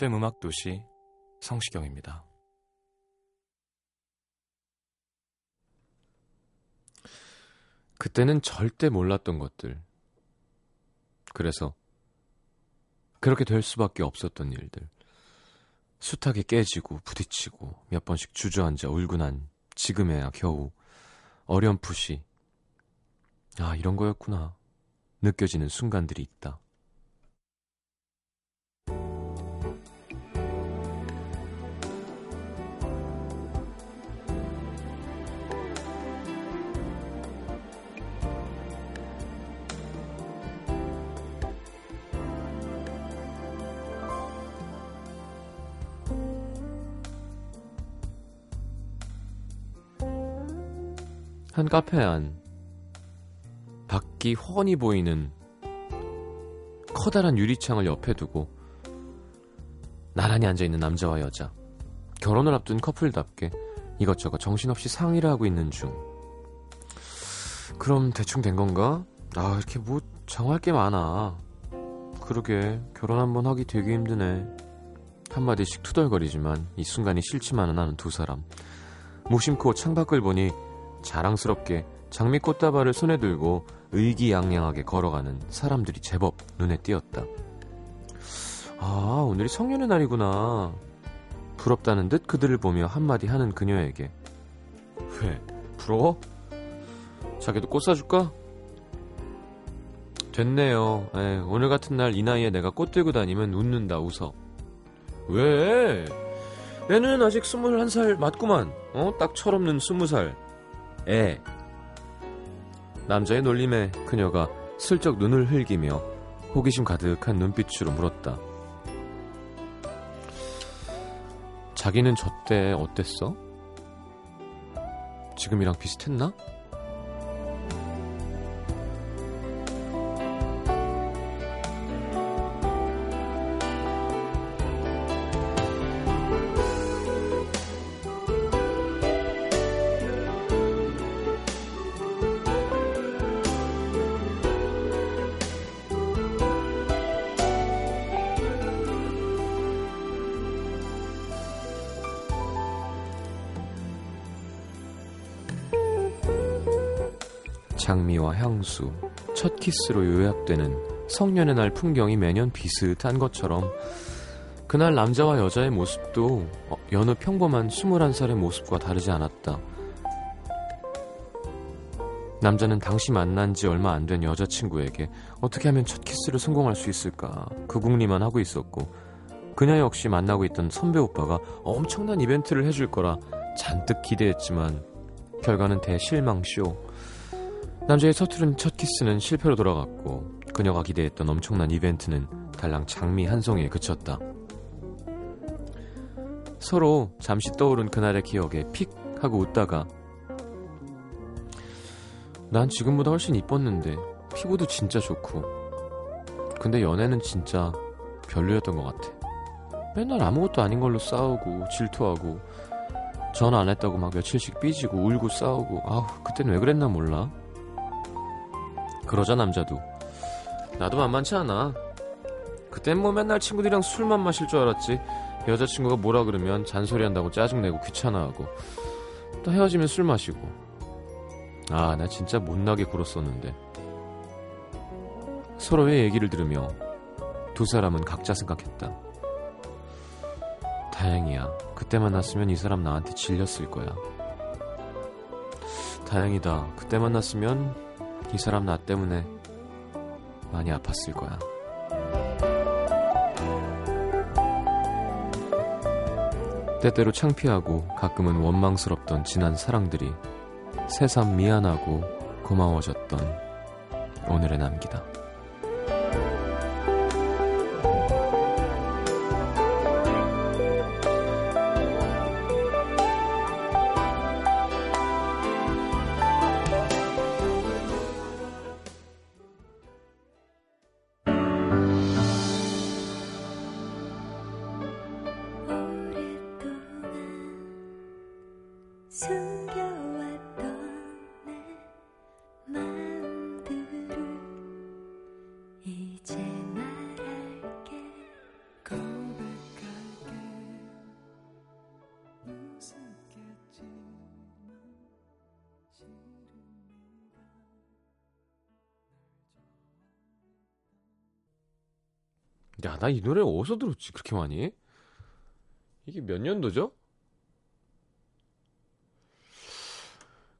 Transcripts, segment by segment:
FM 음악 도시 성시경입니다. 그때는 절대 몰랐던 것들. 그래서 그렇게 될 수밖에 없었던 일들. 숱하게 깨지고 부딪히고 몇 번씩 주저앉아 울고 난 지금에야 겨우 어렴풋이 아 이런 거였구나 느껴지는 순간들이 있다. 한 카페 안 밖이 훤히 보이는 커다란 유리창을 옆에 두고 나란히 앉아있는 남자와 여자 결혼을 앞둔 커플답게 이것저것 정신없이 상의를 하고 있는 중. 그럼 대충 된 건가? 아 이렇게 뭐 정할 게 많아. 그러게 결혼 한번 하기 되게 힘드네. 한마디씩 투덜거리지만 이 순간이 싫지만은 않은 두 사람. 무심코 창밖을 보니 자랑스럽게 장미꽃다발을 손에 들고 의기양양하게 걸어가는 사람들이 제법 눈에 띄었다. 아, 오늘이 성년의 날이구나. 부럽다는 듯 그들을 보며 한마디 하는 그녀에게. 왜? 부러워? 자기도 꽃 사줄까? 됐네요. 에, 오늘 같은 날 이 나이에 내가 꽃 들고 다니면 웃는다, 웃어. 왜? 내 눈은 아직 21살 맞구만. 어? 딱 철없는 20살. 애. 남자의 놀림에 그녀가 슬쩍 눈을 흘기며 호기심 가득한 눈빛으로 물었다. 자기는 저 때 어땠어? 지금이랑 비슷했나? 장미와 향수, 첫 키스로 요약되는 성년의 날 풍경이 매년 비슷한 것처럼 그날 남자와 여자의 모습도 어, 여느 평범한 21살의 모습과 다르지 않았다. 남자는 당시 만난 지 얼마 안 된 여자친구에게 어떻게 하면 첫 키스를 성공할 수 있을까 그 궁리만 하고 있었고 그녀 역시 만나고 있던 선배 오빠가 엄청난 이벤트를 해줄 거라 잔뜩 기대했지만 결과는 대실망쇼. 남자의 서투른 첫 키스는 실패로 돌아갔고 그녀가 기대했던 엄청난 이벤트는 달랑 장미 한 송이에 그쳤다. 서로 잠시 떠오른 그날의 기억에 픽 하고 웃다가 난 지금보다 훨씬 이뻤는데 피부도 진짜 좋고 근데 연애는 진짜 별로였던 것 같아. 맨날 아무것도 아닌 걸로 싸우고 질투하고 전화 안 했다고 막 며칠씩 삐지고 울고 싸우고 아우 그땐 왜 그랬나 몰라. 그러자 남자도 나도 만만치 않아. 그땐 뭐 맨날 친구들이랑 술만 마실 줄 알았지. 여자친구가 뭐라 그러면 잔소리한다고 짜증내고 귀찮아하고 또 헤어지면 술 마시고. 아, 나 진짜 못나게 굴었었는데. 서로의 얘기를 들으며 두 사람은 각자 생각했다. 다행이야. 그때 만났으면 이 사람 나한테 질렸을 거야. 다행이다. 그때 만났으면 이 사람 나 때문에 많이 아팠을 거야. 때때로 창피하고 가끔은 원망스럽던 지난 사랑들이 새삼 미안하고 고마워졌던 오늘의 남기다. 나 이 노래 어디서 들었지? 그렇게 많이? 이게 몇 년도죠?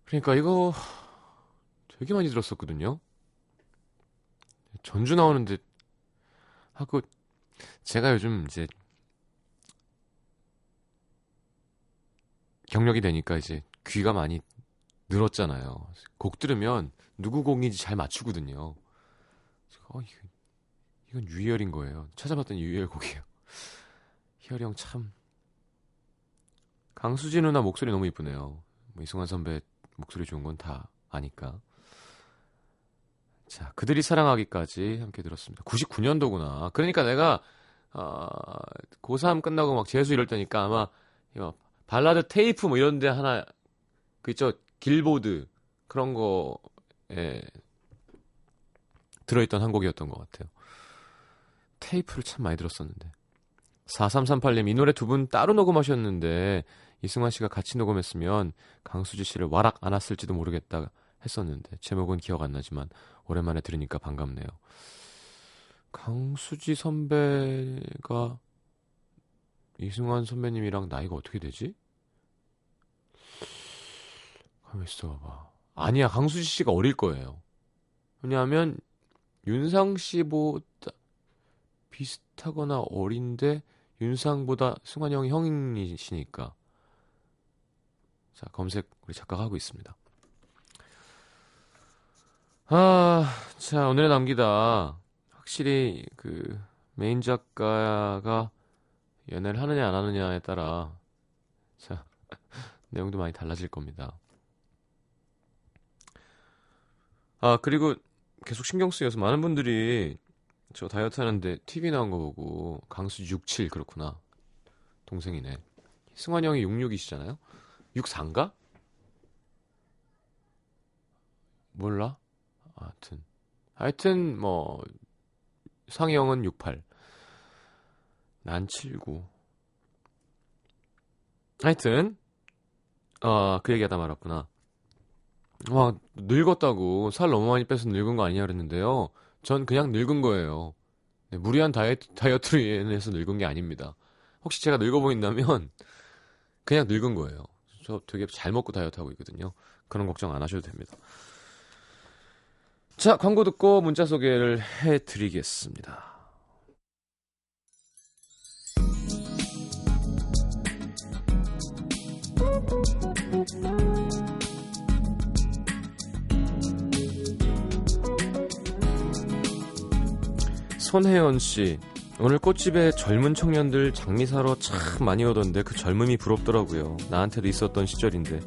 그러니까 이거 되게 많이 들었었거든요. 전주 나오는데 하고 제가 요즘 이제 경력이 되니까 이제 귀가 많이 늘었잖아요. 곡 들으면 누구 곡인지 잘 맞추거든요. 어, 이 건 유희열인 거예요. 찾아봤더니 유희열 곡이에요. 희열이 형 참. 강수지 누나 목소리 너무 이쁘네요. 뭐 이승환 선배 목소리 좋은 건 다 아니까. 자, 그들이 사랑하기까지 함께 들었습니다. 99년도구나. 그러니까 내가 어, 고3 끝나고 막 재수 이럴 때니까 아마 이거 발라드 테이프 뭐 이런 데 하나 그 있죠. 길보드 그런 거에 들어있던 한 곡이었던 것 같아요. 테이프를 참 많이 들었었는데. 4338님, 이 노래 두 분 따로 녹음하셨는데, 이승환 씨가 같이 녹음했으면 강수지 씨를 와락 안았을지도 모르겠다 했었는데, 제목은 기억 안 나지만, 오랜만에 들으니까 반갑네요. 강수지 선배가 이승환 선배님이랑 나이가 어떻게 되지? 가만 있어봐. 아니야, 강수지 씨가 어릴 거예요. 왜냐하면 윤상 씨보다 비슷하거나 어린데 윤상보다 승환 형이 형이시니까. 자, 검색 우리 작가가 하고 있습니다. 아, 자, 오늘의 남기다. 확실히 그 메인 작가가 연애를 하느냐 안 하느냐에 따라 자, 내용도 많이 달라질 겁니다. 아, 그리고 계속 신경 쓰여서 많은 분들이 저 다이어트 하는데 TV 나온 거 보고 강수 67 그렇구나. 동생이네. 승환이 형이 66이시잖아요. 64인가? 몰라? 하여튼. 하여튼 뭐 상이 형은 68. 난 79. 하여튼 아, 그 얘기하다 말았구나. 와, 늙었다고 살 너무 많이 빼서 늙은 거 아니냐 그랬는데요. 전 그냥 늙은 거예요. 네, 무리한 다이어트, 다이어트로 인해서 늙은 게 아닙니다. 혹시 제가 늙어 보인다면 그냥 늙은 거예요. 저 되게 잘 먹고 다이어트 하고 있거든요. 그런 걱정 안 하셔도 됩니다. 자, 광고 듣고 문자 소개를 해 드리겠습니다. 손혜연 씨. 오늘 꽃집에 젊은 청년들 장미 사러 참 많이 오던데 그 젊음이 부럽더라고요. 나한테도 있었던 시절인데.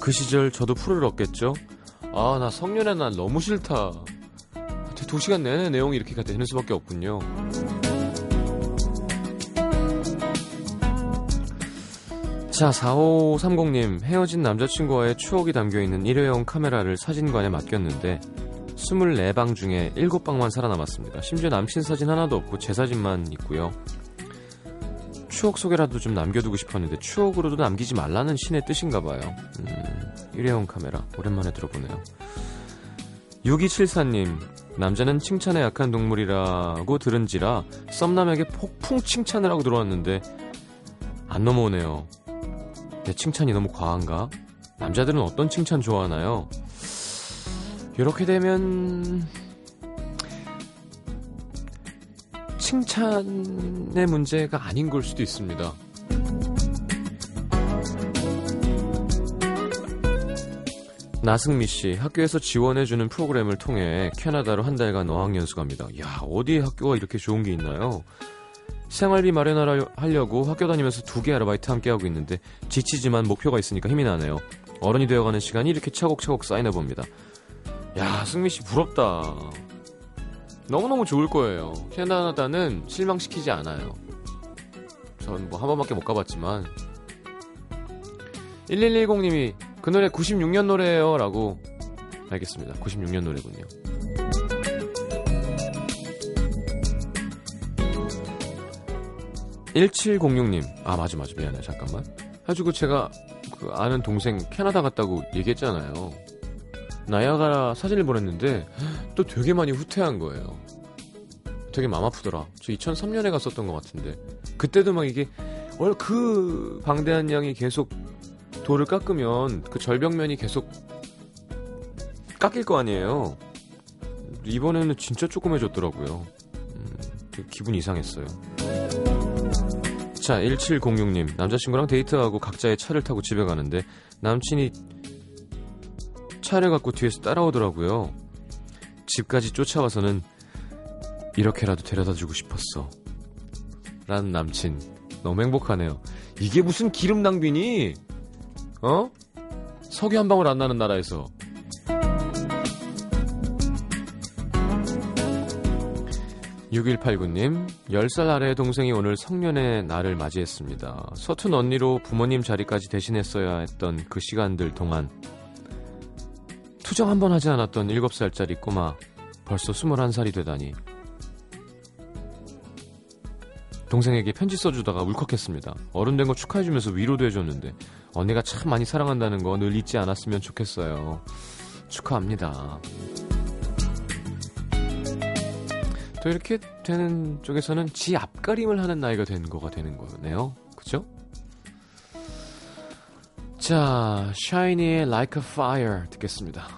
그 시절 저도 풀을 얻겠죠? 아, 나 성년의 날 너무 싫다. 두 시간 내내 내용이 이렇게 되는 수밖에 없군요. 자, 4530님, 헤어진 남자친구와의 추억이 담겨있는 일회용 카메라를 사진관에 맡겼는데, 24방 중에 7방만 살아남았습니다. 심지어 남친 사진 하나도 없고 제 사진만 있고요. 추억 속에라도 좀 남겨두고 싶었는데 추억으로도 남기지 말라는 신의 뜻인가 봐요. 음, 일회용 카메라 오랜만에 들어보네요. 6274님 남자는 칭찬에 약한 동물이라고 들은지라 썸남에게 폭풍 칭찬을 하고 들어왔는데 안 넘어오네요. 내 칭찬이 너무 과한가? 남자들은 어떤 칭찬 좋아하나요? 이렇게 되면 칭찬의 문제가 아닌 걸 수도 있습니다. 나승미 씨, 학교에서 지원해주는 프로그램을 통해 캐나다로 한 달간 어학연수 갑니다. 야, 어디 학교가 이렇게 좋은 게 있나요? 생활비 마련하려고 학교 다니면서 두 개 아르바이트 함께 하고 있는데 지치지만 목표가 있으니까 힘이 나네요. 어른이 되어가는 시간이 이렇게 차곡차곡 쌓이나 봅니다. 야, 승미 씨 부럽다. 너무너무 좋을 거예요. 캐나다는 실망시키지 않아요. 전 뭐 한 번밖에 못 가봤지만 1110님이 그 노래 96년 노래예요 라고 알겠습니다. 96년 노래군요. 1706님 아 맞아 맞아 미안해 잠깐만 해주고 제가 그 아는 동생 캐나다 갔다고 얘기했잖아요 나야가라 사진을 보냈는데 또 되게 많이 후퇴한 거예요. 되게 맘 아프더라. 저 2003년에 갔었던 것 같은데. 그때도 막 이게 그 방대한 양이 계속 돌을 깎으면 그 절벽면이 계속 깎일 거 아니에요. 이번에는 진짜 조그매졌더라고요. 음, 기분 이상했어요. 자, 1706님. 남자친구랑 데이트하고 각자의 차를 타고 집에 가는데 남친이 차를 갖고 뒤에서 따라오더라고요. 집까지 쫓아와서는 이렇게라도 데려다 주고 싶었어. 라는 남친. 너무 행복하네요. 이게 무슨 기름 낭비니? 어? 석유 한 방울 안 나는 나라에서. 6189님, 10살 아래 동생이 오늘 성년의 날을 맞이했습니다. 서툰 언니로 부모님 자리까지 대신했어야 했던 그 시간들 동안 투정 한 번 하지 않았던 7살짜리 꼬마 벌써 21살이 되다니 동생에게 편지 써주다가 울컥했습니다. 어른 된 거 축하해주면서 위로도 해줬는데 언니가 참 많이 사랑한다는 거 늘 잊지 않았으면 좋겠어요. 축하합니다. 또 이렇게 되는 쪽에서는 지 앞가림을 하는 나이가 된 거가 되는 거네요. 그죠? 자, 샤이니의 Like a Fire 듣겠습니다.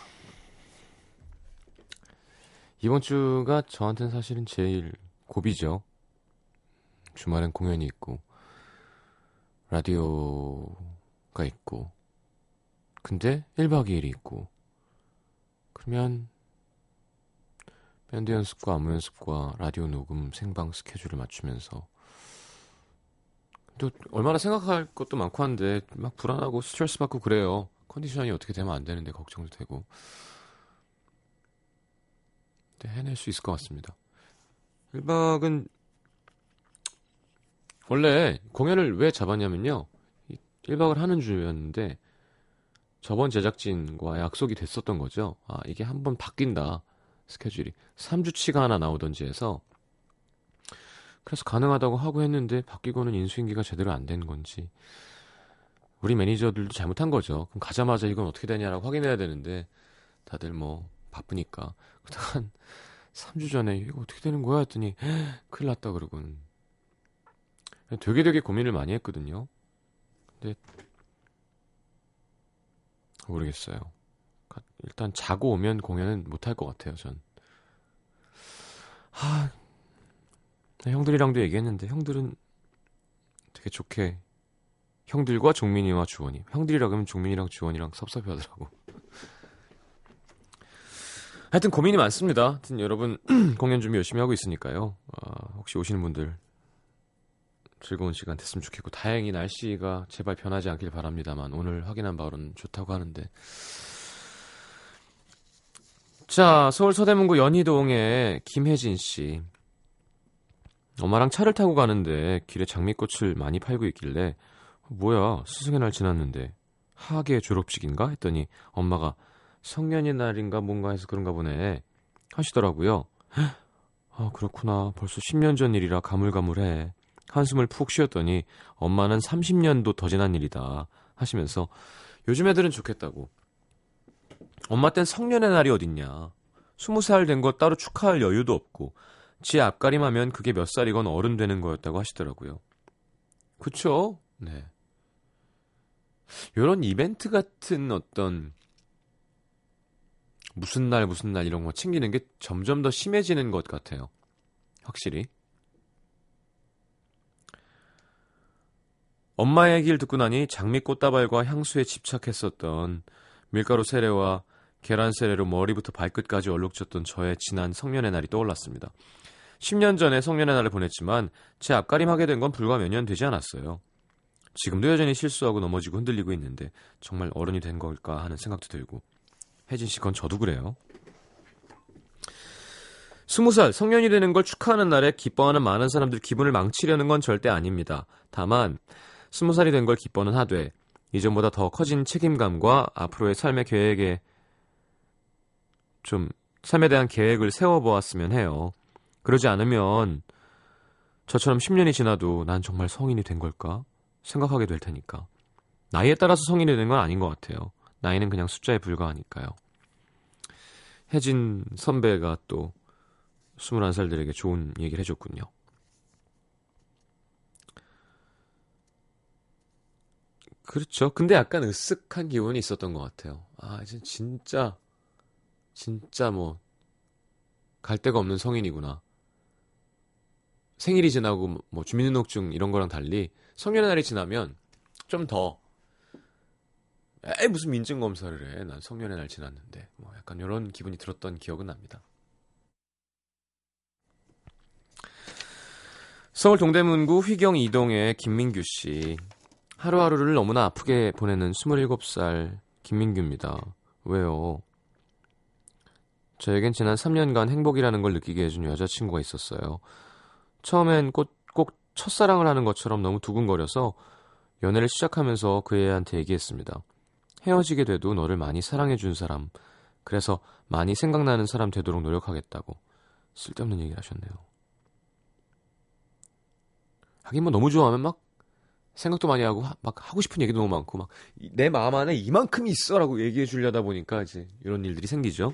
이번 주가 저한테는 사실은 제일 고비죠. 주말엔 공연이 있고, 라디오가 있고, 근데 1박 2일이 있고, 그러면 밴드 연습과 안무 연습과 라디오 녹음 생방 스케줄을 맞추면서 또 얼마나 생각할 것도 많고 한데 막 불안하고 스트레스 받고 그래요. 컨디션이 어떻게 되면 안 되는데 걱정도 되고. 근데 해낼 수 있을 것 같습니다. 1박은 원래 공연을 왜 잡았냐면요. 1박을 하는 주였는데 저번 제작진과 약속이 됐었던 거죠. 아, 이게 한번 바뀐다. 스케줄이. 3주치가 하나 나오던지 해서 그래서 가능하다고 하고 했는데 바뀌고는 인수인계가 제대로 안 된 건지 우리 매니저들도 잘못한 거죠. 그럼 가자마자 이건 어떻게 되냐라고 확인해야 되는데 다들 뭐 바쁘니까 그러다가 한 3주 전에 이거 어떻게 되는 거야 했더니 큰일 났다 그러곤 되게 되게 고민을 많이 했거든요. 근데 모르겠어요. 일단 자고 오면 공연은 못할 것 같아요, 전. 하, 네, 형들이랑도 얘기했는데 형들은 되게 좋게 형들과 종민이와 주원이 형들이라 그러면 종민이랑 주원이랑 섭섭해하더라고. 하여튼 고민이 많습니다. 하여튼 여러분 공연 준비 열심히 하고 있으니까요. 어, 혹시 오시는 분들 즐거운 시간 됐으면 좋겠고 다행히 날씨가 제발 변하지 않길 바랍니다만 오늘 확인한 바로는 좋다고 하는데 자 서울 서대문구 연희동의 김혜진 씨 엄마랑 차를 타고 가는데 길에 장미꽃을 많이 팔고 있길래 뭐야 스승의 날 지났는데 하계 졸업식인가 했더니 엄마가 성년의 날인가 뭔가 해서 그런가 보네 하시더라고요. 아 그렇구나 벌써 10년 전 일이라 가물가물해 한숨을 푹 쉬었더니 엄마는 30년도 더 지난 일이다 하시면서 요즘 애들은 좋겠다고 엄마 땐 성년의 날이 어딨냐 20살 된 거 따로 축하할 여유도 없고 지 앞가림하면 그게 몇 살이건 어른 되는 거였다고 하시더라고요. 그쵸? 네. 요런 이벤트 같은 어떤 무슨 날 무슨 날 이런 거 챙기는 게 점점 더 심해지는 것 같아요. 확실히. 엄마 얘기를 듣고 나니 장미꽃다발과 향수에 집착했었던 밀가루 세례와 계란 세례로 머리부터 발끝까지 얼룩졌던 저의 지난 성년의 날이 떠올랐습니다. 10년 전에 성년의 날을 보냈지만 제 앞가림하게 된 건 불과 몇 년 되지 않았어요. 지금도 여전히 실수하고 넘어지고 흔들리고 있는데 정말 어른이 된 걸까 하는 생각도 들고 혜진 씨 건 저도 그래요. 20살 성년이 되는 걸 축하하는 날에 기뻐하는 많은 사람들 기분을 망치려는 건 절대 아닙니다. 다만 20살이 된 걸 기뻐는 하되 이전보다 더 커진 책임감과 앞으로의 삶의 계획에 좀 삶에 대한 계획을 세워보았으면 해요. 그러지 않으면 저처럼 10년이 지나도 난 정말 성인이 된 걸까 생각하게 될 테니까. 나이에 따라서 성인이 된 건 아닌 것 같아요. 나이는 그냥 숫자에 불과하니까요. 혜진 선배가 또 21살들에게 좋은 얘기를 해줬군요. 그렇죠. 근데 약간 으쓱한 기분이 있었던 것 같아요. 아, 이제 진짜, 진짜 뭐, 갈 데가 없는 성인이구나. 생일이 지나고 뭐 주민등록증 이런 거랑 달리 성년의 날이 지나면 좀 더, 에이, 무슨 민증 검사를 해. 난 성년의 날 지났는데. 뭐 약간 이런 기분이 들었던 기억은 납니다. 서울 동대문구 휘경 이동의 김민규 씨. 하루하루를 너무나 아프게 보내는 27살 김민규입니다. 왜요? 저에겐 지난 3년간 행복이라는 걸 느끼게 해준 여자친구가 있었어요. 처음엔 꼭, 꼭 첫사랑을 하는 것처럼 너무 두근거려서 연애를 시작하면서 그 애한테 얘기했습니다. 헤어지게 돼도 너를 많이 사랑해준 사람, 그래서 많이 생각나는 사람 되도록 노력하겠다고. 쓸데없는 얘기를 하셨네요. 하긴 뭐 너무 좋아하면 막 생각도 많이 하고 막 하고 싶은 얘기도 너무 많고 막 내 마음 안에 이만큼이 있어라고 얘기해 주려다 보니까 이제 이런 일들이 생기죠.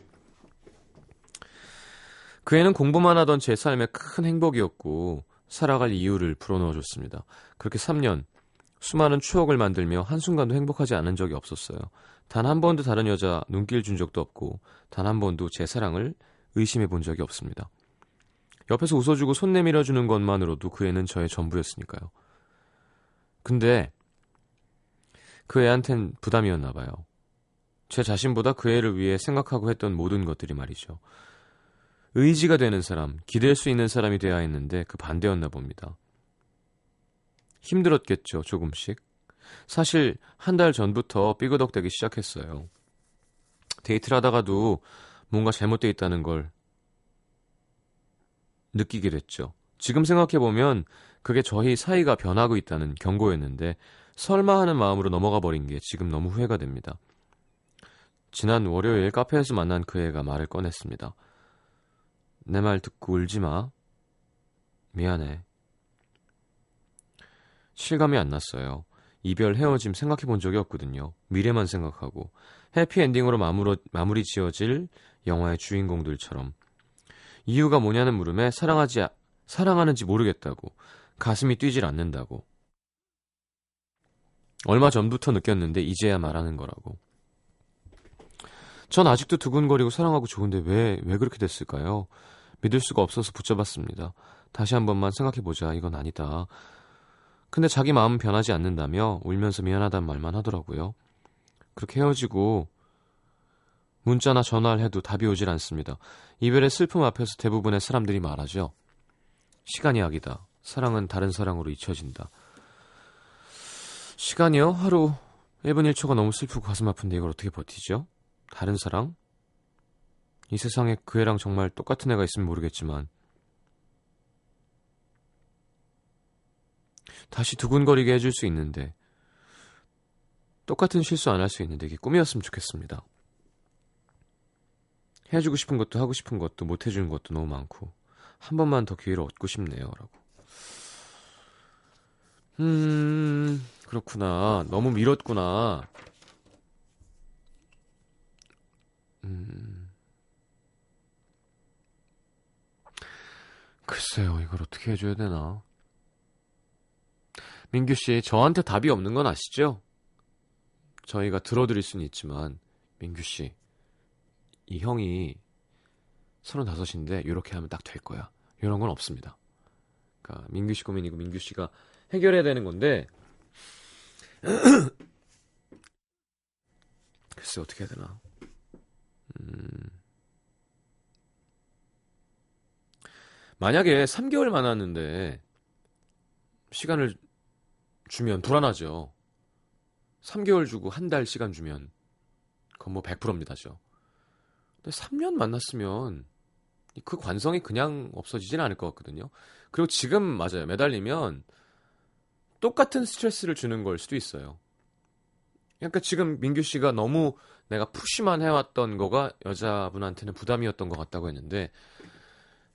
그 애는 공부만 하던 제 삶의 큰 행복이었고 살아갈 이유를 불어넣어 줬습니다. 그렇게 3년 수많은 추억을 만들며 한순간도 행복하지 않은 적이 없었어요. 단 한 번도 다른 여자 눈길 준 적도 없고 단 한 번도 제 사랑을 의심해 본 적이 없습니다. 옆에서 웃어주고 손 내밀어 주는 것만으로도 그 애는 저의 전부였으니까요. 근데 그 애한텐 부담이었나 봐요. 제 자신보다 그 애를 위해 생각하고 했던 모든 것들이 말이죠. 의지가 되는 사람, 기댈 수 있는 사람이 돼야 했는데 그 반대였나 봅니다. 힘들었겠죠, 조금씩. 사실 한 달 전부터 삐그덕대기 시작했어요. 데이트를 하다가도 뭔가 잘못돼 있다는 걸 느끼게 됐죠. 지금 생각해보면 그게 저희 사이가 변하고 있다는 경고였는데 설마 하는 마음으로 넘어가 버린 게 지금 너무 후회가 됩니다. 지난 월요일 카페에서 만난 그 애가 말을 꺼냈습니다. 내 말 듣고 울지 마. 미안해. 실감이 안 났어요. 이별 헤어짐 생각해 본 적이 없거든요. 미래만 생각하고 해피엔딩으로 마무로, 마무리 지어질 영화의 주인공들처럼 이유가 뭐냐는 물음에 사랑하지 사랑하는지 모르겠다고 가슴이 뛰질 않는다고. 얼마 전부터 느꼈는데 이제야 말하는 거라고. 전 아직도 두근거리고 사랑하고 좋은데 왜, 왜 그렇게 됐을까요? 믿을 수가 없어서 붙잡았습니다. 다시 한 번만 생각해보자. 이건 아니다. 근데 자기 마음은 변하지 않는다며 울면서 미안하단 말만 하더라고요. 그렇게 헤어지고 문자나 전화를 해도 답이 오질 않습니다. 이별의 슬픔 앞에서 대부분의 사람들이 말하죠. 시간이 약이다. 사랑은 다른 사랑으로 잊혀진다. 시간이요? 하루 1분 1초가 너무 슬프고 가슴 아픈데 이걸 어떻게 버티죠? 다른 사랑? 이 세상에 그 애랑 정말 똑같은 애가 있으면 모르겠지만 다시 두근거리게 해줄 수 있는데 똑같은 실수 안 할 수 있는데 이게 꿈이었으면 좋겠습니다. 해주고 싶은 것도 하고 싶은 것도 못 해주는 것도 너무 많고 한 번만 더 기회를 얻고 싶네요라고. 음 그렇구나 너무 미뤘구나. 음 글쎄요 이걸 어떻게 해줘야 되나. 민규 씨 저한테 답이 없는 건 아시죠? 저희가 들어드릴 수는 있지만 민규 씨, 이 형이 35인데 이렇게 하면 딱 될 거야. 이런 건 없습니다. 그러니까 민규 씨 고민이고 민규 씨가 해결해야 되는 건데 글쎄 어떻게 해야 되나. 음... 만약에 3개월 만났는데 시간을 주면 불안하죠. 3개월 주고 한 달 시간 주면 그건 뭐 100%입니다죠. 근데 3년 만났으면 그 관성이 그냥 없어지진 않을 것 같거든요. 그리고 지금 맞아요. 매달리면 똑같은 스트레스를 주는 걸 수도 있어요. 그러니까 지금 민규 씨가 너무 내가 푸시만 해왔던 거가 여자분한테는 부담이었던 것 같다고 했는데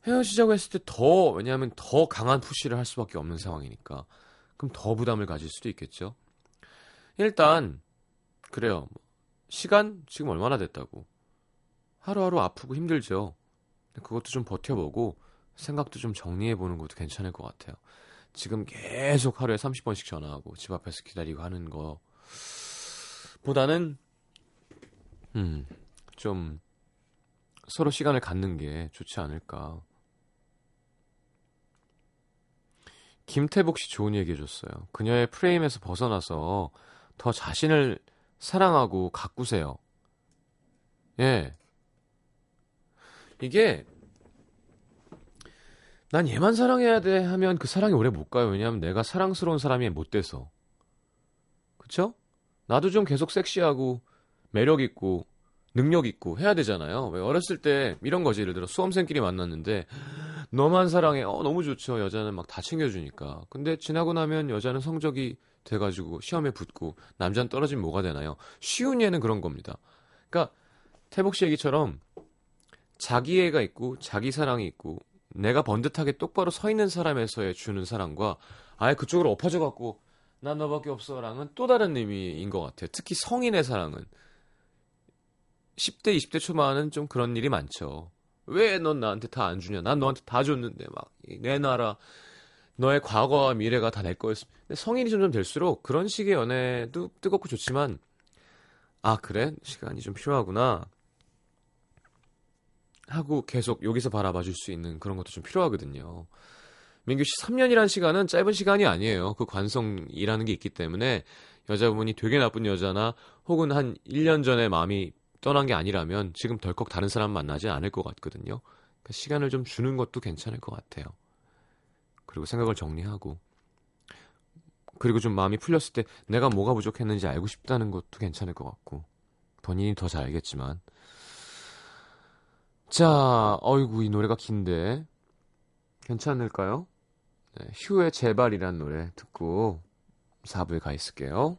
헤어지자고 했을 때 더 왜냐하면 더 강한 푸시를 할 수밖에 없는 상황이니까 그럼 더 부담을 가질 수도 있겠죠. 일단 그래요. 시간 지금 얼마나 됐다고. 하루하루 아프고 힘들죠. 그것도 좀 버텨보고 생각도 좀 정리해보는 것도 괜찮을 것 같아요. 지금 계속 하루에 30번씩 전화하고 집 앞에서 기다리고 하는 거 보다는 음, 좀 서로 시간을 갖는 게 좋지 않을까. 김태복 씨 좋은 얘기 해줬어요. 그녀의 프레임에서 벗어나서 더 자신을 사랑하고 가꾸세요. 예. 이게 난 얘만 사랑해야 돼 하면 그 사랑이 오래 못 가요. 왜냐하면 내가 사랑스러운 사람이 못 돼서. 그쵸? 나도 좀 계속 섹시하고 매력 있고 능력 있고 해야 되잖아요. 왜 어렸을 때 이런 거지. 예를 들어 수험생끼리 만났는데 너만 사랑해. 어 너무 좋죠. 여자는 막 다 챙겨주니까. 근데 지나고 나면 여자는 성적이 돼가지고 시험에 붙고 남자는 떨어지면 뭐가 되나요? 쉬운 예는 그런 겁니다. 그러니까 태복 씨 얘기처럼 자기 애가 있고 자기 사랑이 있고 내가 번듯하게 똑바로 서 있는 사람에서의 주는 사랑과 아예 그쪽으로 엎어져 갖고 난 너밖에 없어랑은 또 다른 의미인 것 같아요. 특히 성인의 사랑은 10대, 20대 초반은 좀 그런 일이 많죠. 왜 넌 나한테 다 안 주냐? 난 너한테 다 줬는데 막 내놔라. 너의 과거와 미래가 다 내 거였어. 근데 성인이 점점 될수록 그런 식의 연애도 뜨겁고 좋지만 아 그래 시간이 좀 필요하구나 하고 계속 여기서 바라봐 줄 수 있는 그런 것도 좀 필요하거든요. 민규 씨 3년이란 시간은 짧은 시간이 아니에요. 그 관성이라는 게 있기 때문에 여자분이 되게 나쁜 여자나 혹은 한 1년 전에 마음이 떠난 게 아니라면 지금 덜컥 다른 사람 만나지 않을 것 같거든요. 그러니까 시간을 좀 주는 것도 괜찮을 것 같아요. 그리고 생각을 정리하고 그리고 좀 마음이 풀렸을 때 내가 뭐가 부족했는지 알고 싶다는 것도 괜찮을 것 같고 본인이 더 잘 알겠지만 자 어이구 이 노래가 긴데 괜찮을까요? 네, 휴의 제발이란 노래 듣고 4부에 가 있을게요.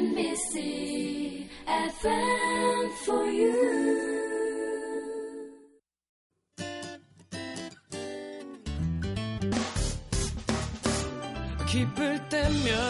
NBC FM for you. 기쁠 때면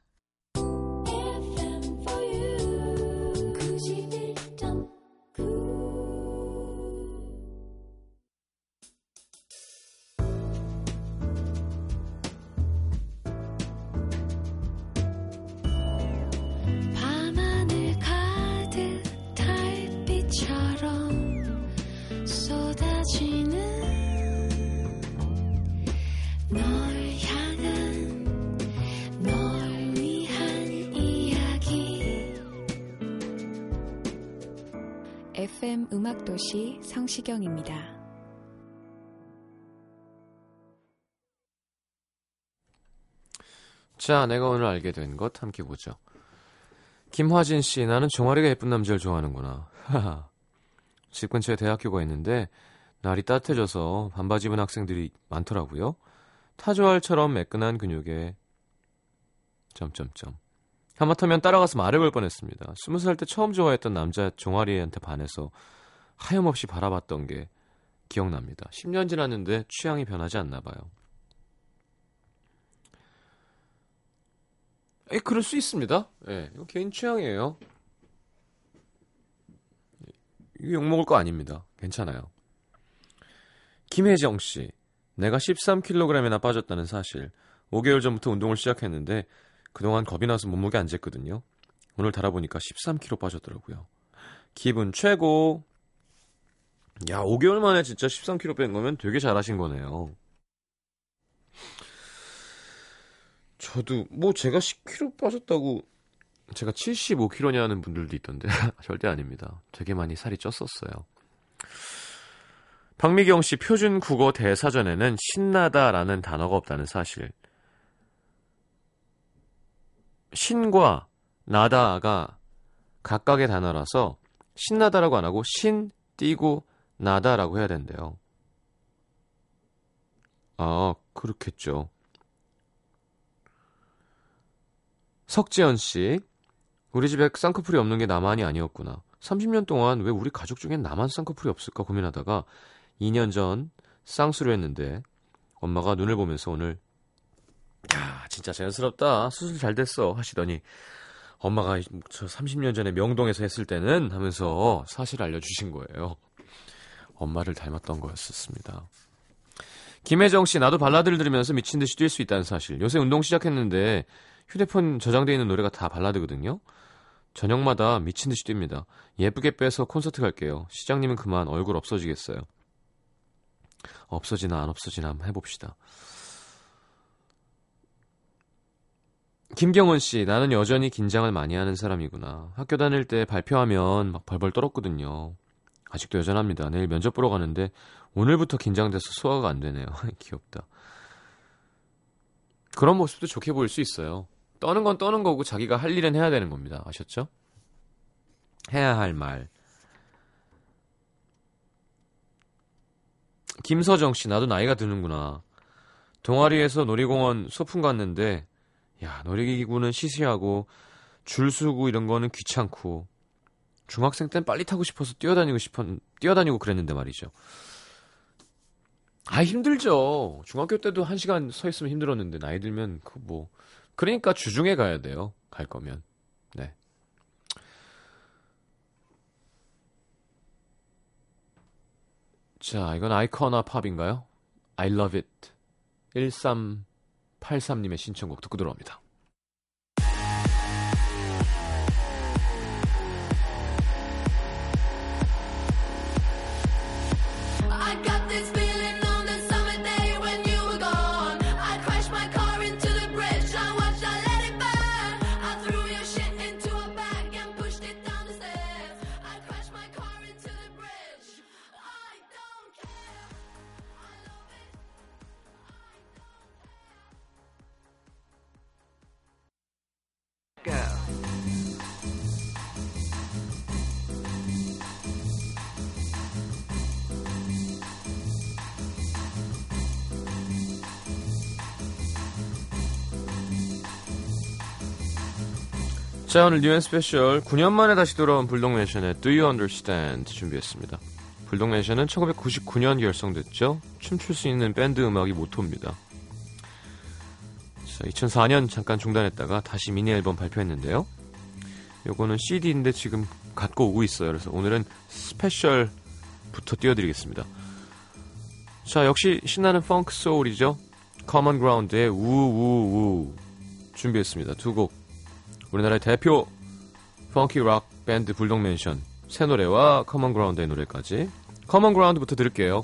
FM 음악도시 성시경입니다. 자, 내가 오늘 알게 된 것 함께 보죠. 김화진 씨, 나는 종아리가 예쁜 남자를 좋아하는구나. 집 근처에 대학교가 있는데 날이 따뜻해져서 반바지 입은 학생들이 많더라고요. 타조알처럼 매끈한 근육에 점점점. 하마터면 따라가서 말을 걸 뻔했습니다. 스무 살 때 처음 좋아했던 남자 종아리한테 반해서 하염없이 바라봤던 게 기억납니다. 10년 지났는데 취향이 변하지 않나 봐요. 에 그럴 수 있습니다. 예, 이거 개인 취향이에요. 이거 욕먹을 거 아닙니다. 괜찮아요. 김혜정 씨. 내가 13kg이나 빠졌다는 사실. 5개월 전부터 운동을 시작했는데 그동안 겁이 나서 몸무게 안 쟀거든요. 오늘 달아보니까 13kg 빠졌더라고요. 기분 최고. 야, 5개월 만에 진짜 13kg 뺀 거면 되게 잘하신 거네요. 저도 뭐 제가 10kg 빠졌다고 제가 75kg냐는 분들도 있던데 절대 아닙니다. 되게 많이 살이 쪘었어요. 박미경 씨 표준 국어 대사전에는 신나다라는 단어가 없다는 사실. 신과 나다가 각각의 단어라서 신나다라고 안 하고 신 띄고 나다라고 해야 된대요. 아, 그렇겠죠. 석지연 씨, 우리 집에 쌍꺼풀이 없는 게 나만이 아니었구나. 30년 동안 왜 우리 가족 중엔 나만 쌍꺼풀이 없을까 고민하다가 2년 전 쌍수를 했는데 엄마가 눈을 보면서 오늘 야 진짜 자연스럽다 수술 잘 됐어 하시더니 엄마가 저 30년 전에 명동에서 했을 때는 하면서 사실 알려주신 거예요. 엄마를 닮았던 거였었습니다. 김혜정 씨 나도 발라드를 들으면서 미친 듯이 뛸 수 있다는 사실. 요새 운동 시작했는데 휴대폰 저장돼 있는 노래가 다 발라드거든요. 저녁마다 미친 듯이 뜁니다. 예쁘게 빼서 콘서트 갈게요. 시장님은 그만 얼굴 없어지겠어요. 없어지나 안 없어지나 한번 해봅시다. 김경원 씨, 나는 여전히 긴장을 많이 하는 사람이구나. 학교 다닐 때 발표하면 막 벌벌 떨었거든요. 아직도 여전합니다. 내일 면접 보러 가는데 오늘부터 긴장돼서 소화가 안 되네요. 귀엽다. 그런 모습도 좋게 보일 수 있어요. 떠는 건 떠는 거고 자기가 할 일은 해야 되는 겁니다. 아셨죠? 해야 할 말. 김서정 씨, 나도 나이가 드는구나. 동아리에서 놀이공원 소풍 갔는데, 야, 놀이기구는 시시하고, 줄 서고 이런 거는 귀찮고, 중학생 땐 빨리 타고 싶어서 뛰어다니고 싶었, 뛰어다니고 그랬는데 말이죠. 아, 힘들죠. 중학교 때도 한 시간 서 있으면 힘들었는데, 나이 들면, 그 뭐, 그러니까 주중에 가야 돼요. 갈 거면. 네. 자, 이건 아이커나 팝인가요? I love it. 1383님의 신청곡 듣고 들어옵니다. 자, 오늘 New & Special 9년 만에 다시 돌아온 불독맨션의 Do You Understand 준비했습니다. 불독맨션은 1999년 결성됐죠. 춤출 수 있는 밴드 음악이 모토입니다. 자, 2004년 잠깐 중단했다가 다시 미니 앨범 발표했는데요. 요거는 CD인데 지금 갖고 오고 있어요. 그래서 오늘은 스페셜부터 띄워드리겠습니다. 자, 역시 신나는 펑크 소울이죠. Common Ground의 우우우 준비했습니다. 두 곡. 우리나라의 대표 펑키 락 밴드 불독맨션 새 노래와 Common Ground의 노래까지. Common Ground부터 들을게요.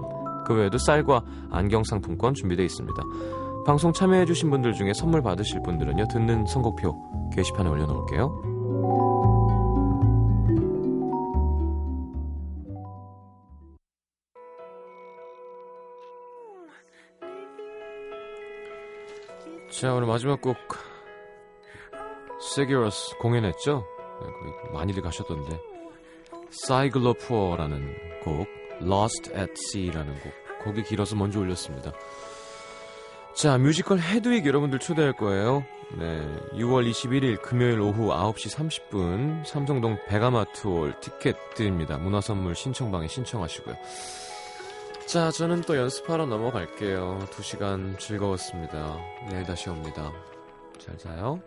그 외에도 쌀과 안경 상품권 준비되어 있습니다. 방송 참여해주신 분들 중에 선물 받으실 분들은요, 듣는 선곡표 게시판에 올려놓을게요. 자, 오늘 마지막 곡, Sigur Rós 공연했죠? 네, 많이들 가셨던데. Sæglópur라는 곡, Lost at Sea라는 곡. 곡이 길어서 먼저 올렸습니다. 자, 뮤지컬 헤드윅 여러분들 초대할 거예요. 네, 6월 21일 금요일 오후 9시 30분 삼성동 백암아트홀 티켓 드립니다. 문화선물 신청방에 신청하시고요. 자, 저는 또 연습하러 넘어갈게요. 2시간 즐거웠습니다. 내일 다시 옵니다. 잘 자요.